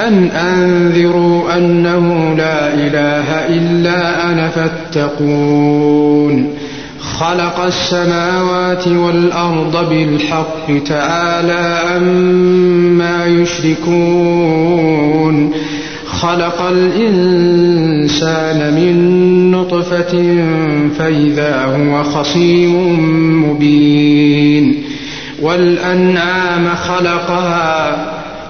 أن أنذروا أنه لا إله إلا أنا فاتقون. خلق السماوات والأرض بالحق تعالى عما يشركون. خلق الإنسان من نطفة فإذا هو خصيم مبين. والأنعام خلقها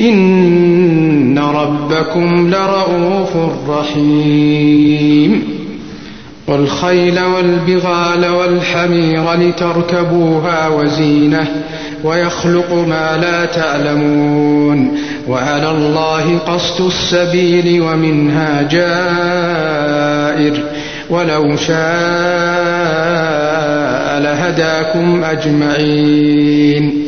إن ربكم لرؤوف رحيم. والخيل والبغال والحمير لتركبوها وزينة ويخلق ما لا تعلمون. وعلى الله قصد السبيل ومنها جائر. ولو شاء لهداكم أجمعين.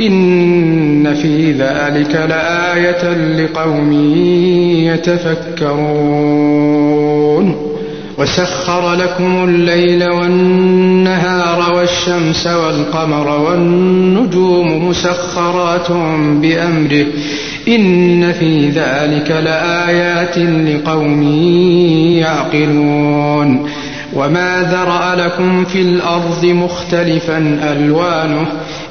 إن في ذلك لآية لقوم يتفكرون. وسخر لكم الليل والنهار والشمس والقمر والنجوم مسخرات بأمره. إن في ذلك لآيات لقوم يعقلون. وما ذرأ لكم في الأرض مختلفا ألوانه.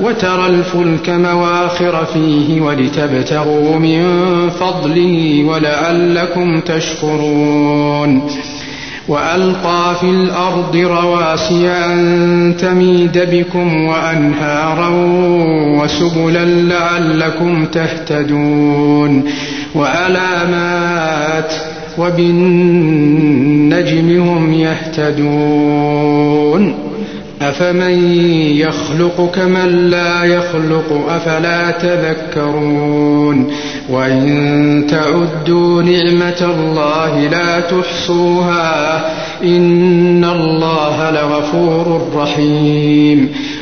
وترى الفلك مواخر فيه ولتبتغوا من فضله ولعلكم تشكرون. وألقى في الأرض رواسي أن تميد بكم وأنهارا وسبلا لعلكم تهتدون. وعلامات وبالنجم هم يهتدون. أفمن يخلق كمن لا يخلق أفلا تذكرون وإن تعدوا نعمة الله لا تحصوها إن الله لغفور رحيم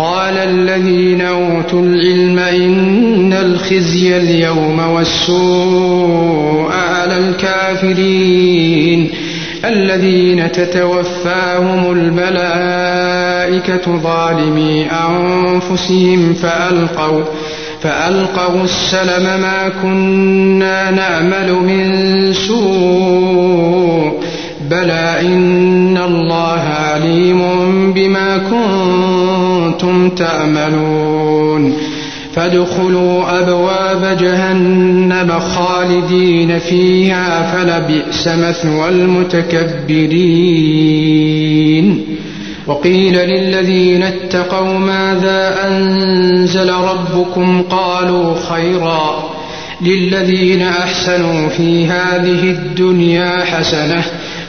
قال الذين أوتوا العلم إن الخزي اليوم والسوء على الكافرين الذين تتوفاهم الملائكة ظالمي أنفسهم فألقوا فألقوا السلم ما كنا نعمل من سوء بلى إن الله عليم بما كنتم تعملون فادخلوا أبواب جهنم خالدين فيها فلبئس مثوى المتكبرين وقيل للذين اتقوا ماذا أنزل ربكم قالوا خيرا للذين أحسنوا في هذه الدنيا حسنة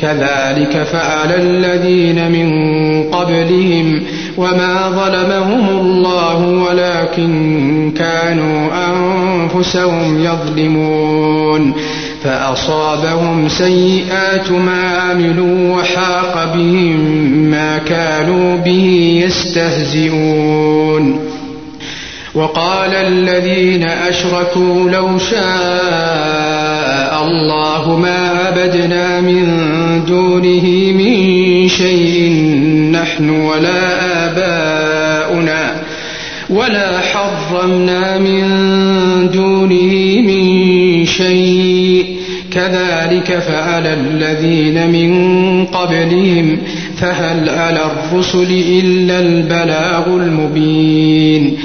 كذلك فعل الذين من قبلهم وما ظلمهم الله ولكن كانوا أنفسهم يظلمون فأصابهم سيئات ما عملوا وحاق بهم ما كانوا به يستهزئون وقال الذين أشركوا لو شاء الله ما عبدنا من دونه من شيء نحن ولا آباؤنا ولا حرمنا من دونه من شيء. كذلك فعل الذين من قبلهم فهل على الرسل إلا البلاغ المبين.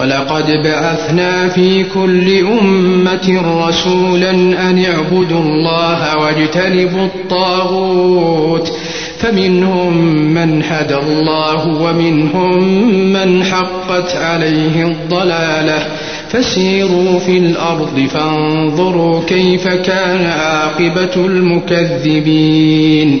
ولقد بعثنا في كل أمة رسولا أن اعبدوا الله واجتنبوا الطاغوت. فمنهم من هدى الله ومنهم من حقت عليه الضلالة. فسيروا في الأرض فانظروا كيف كان عاقبة المكذبين.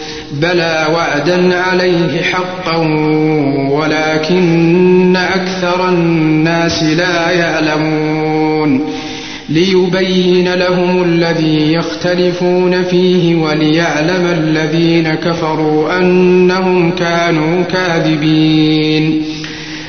بلى وعدا عليه حقا ولكن أكثر الناس لا يعلمون ليبين لهم الذي يختلفون فيه وليعلم الذين كفروا أنهم كانوا كاذبين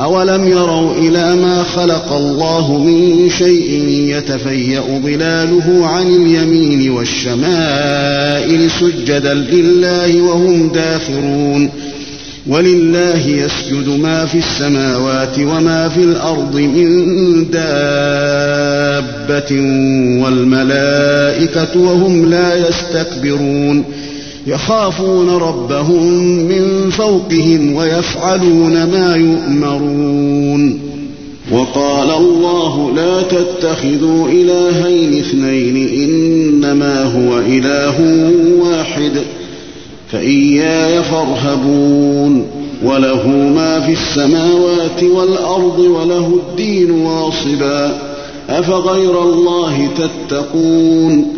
أولم يروا إلى ما خلق الله من شيء يتفيأ ظلاله عن اليمين والشمائل سجدا لله وهم داخرون ولله يسجد ما في السماوات وما في الأرض من دابة والملائكة وهم لا يستكبرون يخافون ربهم من فوقهم ويفعلون ما يؤمرون. وقال الله لا تتخذوا إلهين اثنين إنما هو إله واحد فإياي فارهبون. وله ما في السماوات والأرض وله الدين واصبا. أفغير الله تتقون؟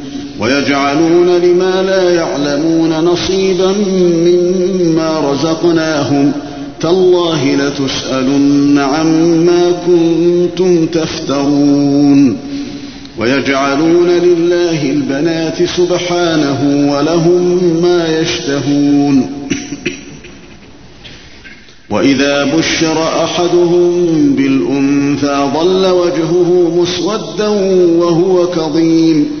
ويجعلون لما لا يعلمون نصيبا مما رزقناهم تالله لتسألن عما كنتم تفترون ويجعلون لله البنات سبحانه ولهم ما يشتهون وإذا بشر أحدهم بالأنثى ظل وجهه مسودا وهو كظيم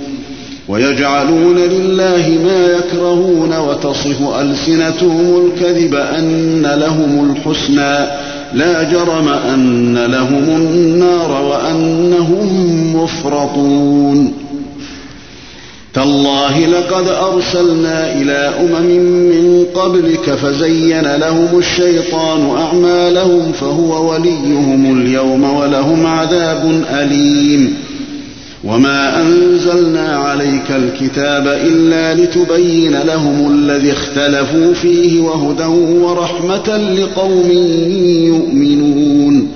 ويجعلون لله ما يكرهون وتصف ألسنتهم الكذب أن لهم الحسنى لا جرم أن لهم النار وأنهم مفرطون. تالله لقد أرسلنا إلى أمم من قبلك فزين لهم الشيطان أعمالهم فهو وليهم اليوم ولهم عذاب أليم. وما أنزلنا عليك الكتاب إلا لتبين لهم الذي اختلفوا فيه وهدى ورحمة لقوم يؤمنون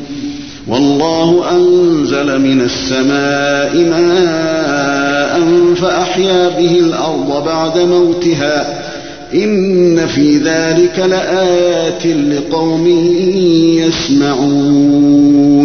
والله أنزل من السماء ماء فأحيا به الأرض بعد موتها إن في ذلك لآيات لقوم يسمعون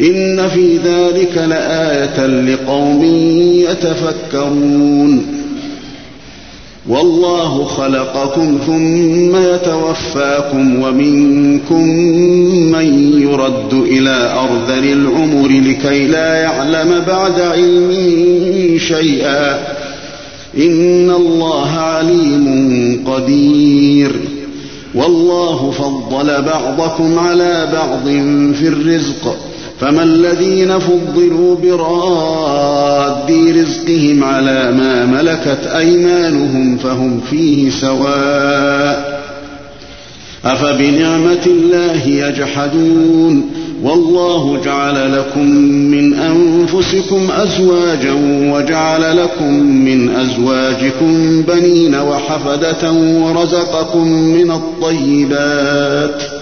إن في ذلك لآية لقوم يتفكرون. والله خلقكم ثم يتوفاكم ومنكم من يرد إلى أرذل العمر لكي لا يعلم بعد علم شيئا. إن الله عليم قدير. والله فضل بعضكم على بعض في الرزق. فما الذين فضلوا براد رزقهم على ما ملكت أيمانهم فهم فيه سواء أفبنعمة الله يجحدون والله جعل لكم من أنفسكم أزواجا وجعل لكم من أزواجكم بنين وحفدة ورزقكم من الطيبات ۖ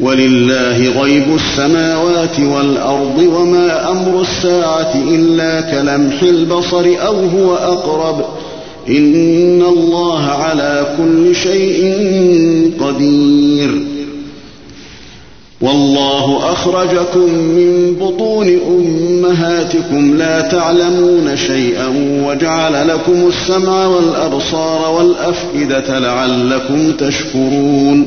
ولله غيب السماوات والأرض وما أمر الساعة إلا كلمح البصر أو هو أقرب. إن الله على كل شيء قدير. والله أخرجكم من بطون أمهاتكم لا تعلمون شيئا وجعل لكم السمع والأبصار والأفئدة لعلكم تشكرون.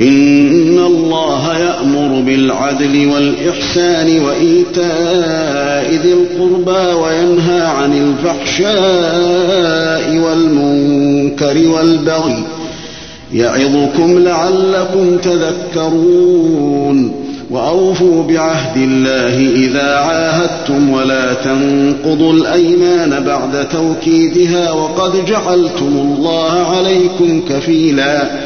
إن الله يأمر بالعدل والإحسان وإيتاء ذي القربى وينهى عن الفحشاء والمنكر والبغي يعظكم لعلكم تذكرون وأوفوا بعهد الله إذا عاهدتم ولا تنقضوا الأيمان بعد توكيدها وقد جعلتم الله عليكم كفيلا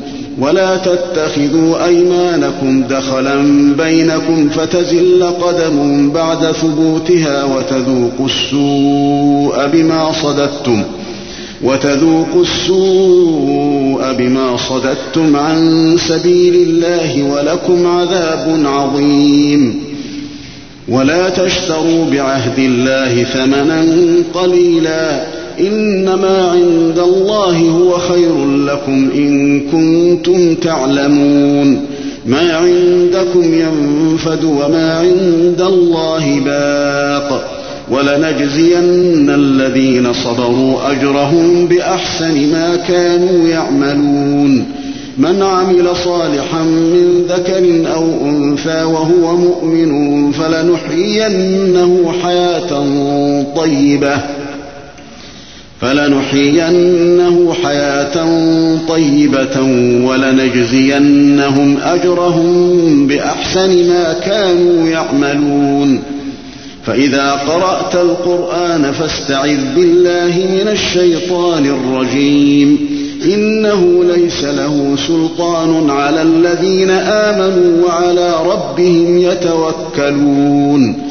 ولا تتخذوا أيمانكم دخلا بينكم فتزل قدم بعد ثبوتها وتذوقوا السوء بما صددتم ۖ وتذوقوا السوء بما صددتم عن سبيل الله ولكم عذاب عظيم ولا تشتروا بعهد الله ثمنا قليلا إنما عند الله هو خير لكم إن كنتم تعلمون. ما عندكم ينفد وما عند الله باق. ولنجزين الذين صبروا أجرهم بأحسن ما كانوا يعملون. من عمل صالحا من ذكر أو أنثى وهو مؤمن فلنحيينه حياة طيبة. فلنحيينه حياة طيبة ولنجزينهم أجرهم بأحسن ما كانوا يعملون. فإذا قرأت القرآن فاستعذ بالله من الشيطان الرجيم. إنه ليس له سلطان على الذين آمنوا وعلى ربهم يتوكلون.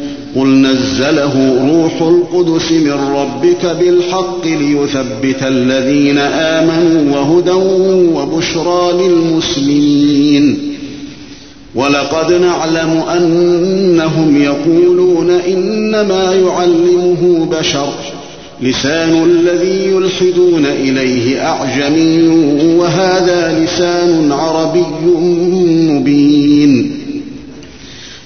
قل نزله روح القدس من ربك بالحق ليثبت الذين آمنوا وهدى وبشرى للمسلمين. ولقد نعلم أنهم يقولون إنما يعلمه بشر. لسان الذي يلحدون إليه أعجمي وهذا لسان عربي مبين.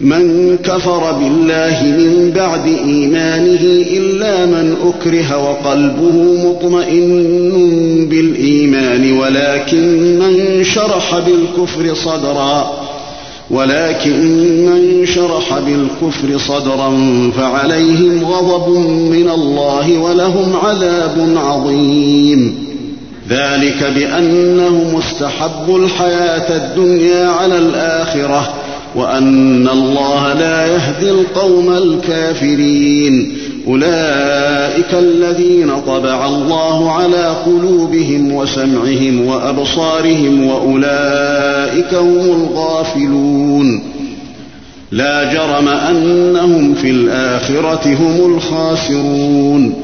من كفر بالله من بعد إيمانه إلا من أكره وقلبه مطمئن بالإيمان ولكن من شرح بالكفر صدرًا ولكن من شرح بالكفر صدرا فعليهم غضب من الله ولهم عذاب عظيم. ذلك بانهم استحبوا الحياة الدنيا على الآخرة. وأن الله لا يهدي القوم الكافرين. أولئك الذين طبع الله على قلوبهم وسمعهم وأبصارهم وأولئك هم الغافلون. لا جرم أنهم في الآخرة هم الخاسرون.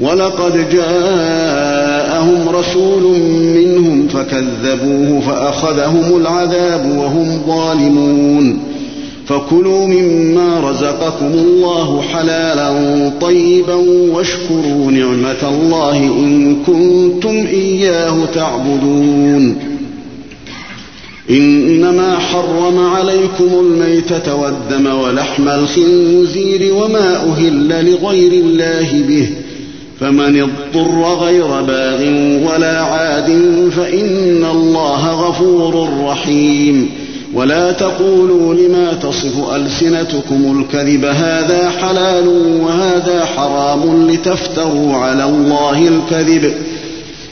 ولقد جاءهم رسول منهم فكذبوه فأخذهم العذاب وهم ظالمون. فكلوا مما رزقكم الله حلالا طيبا واشكروا نعمة الله إن كنتم إياه تعبدون. إنما حرم عليكم الميتة والدم ولحم الخنزير وما أهل لغير الله به ۖ. فمن اضطر غير باغ ولا عاد فإن الله غفور رحيم. ولا تقولوا لما تصف ألسنتكم الكذب هذا حلال وهذا حرام لتفتروا على الله الكذب.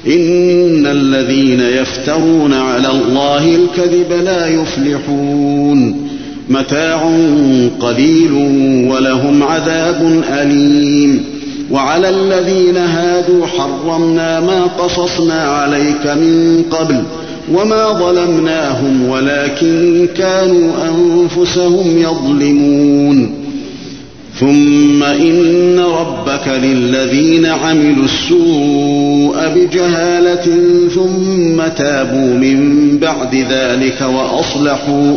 إن الذين يفترون على الله الكذب لا يفلحون. متاع قليل ولهم عذاب أليم. وعلى الذين هادوا حرمنا ما قصصنا عليك من قبل وما ظلمناهم ولكن كانوا أنفسهم يظلمون. ثم إن ربك للذين عملوا السوء بجهالة ثم تابوا من بعد ذلك وأصلحوا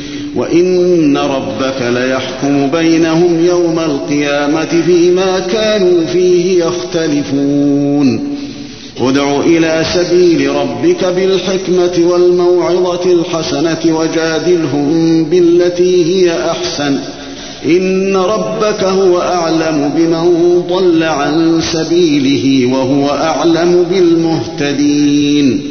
وإن ربك ليحكم بينهم يوم القيامة فيما كانوا فيه يختلفون. ادع إلى سبيل ربك بالحكمة والموعظة الحسنة وجادلهم بالتي هي أحسن. إن ربك هو أعلم بمن ضل عن سبيله وهو أعلم بالمهتدين.